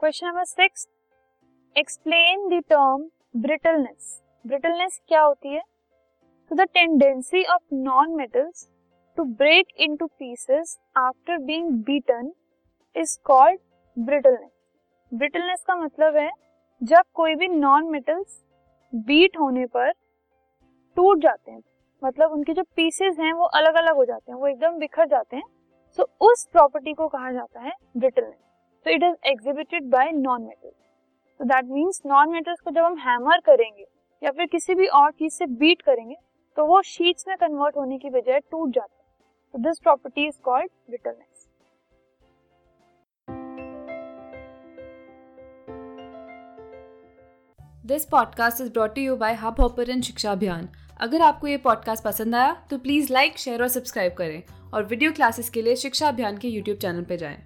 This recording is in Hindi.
Question number six explain the term brittleness brittleness क्या होती है? तो the tendency of non metals to break into pieces after being beaten is called brittleness brittleness का मतलब है जब कोई भी नॉन मेटल्स बीट होने पर टूट जाते हैं। मतलब उनके जो पीसेस हैं वो अलग अलग हो जाते हैं वो एकदम बिखर जाते हैं। सो so, उस प्रॉपर्टी को कहा जाता है ब्रिटलनेस तो it is exhibited by non metals तो दैट मीन्स नॉन मेटल्स को जब हम हैमर करेंगे, या फिर किसी भी और चीज़ से बीट करेंगे तो वो शीट्स में कन्वर्ट होने की बजाय टूट जाता है। तो this property is called brittleness this podcast is brought you by Hubhopper Shiksha Abhiyan अगर आपको ये पॉडकास्ट पसंद आया तो प्लीज़ लाइक शेयर और सब्सक्राइब करें। और वीडियो क्लासेस के लिए शिक्षा अभियान के यूट्यूब चैनल पर जाएँ।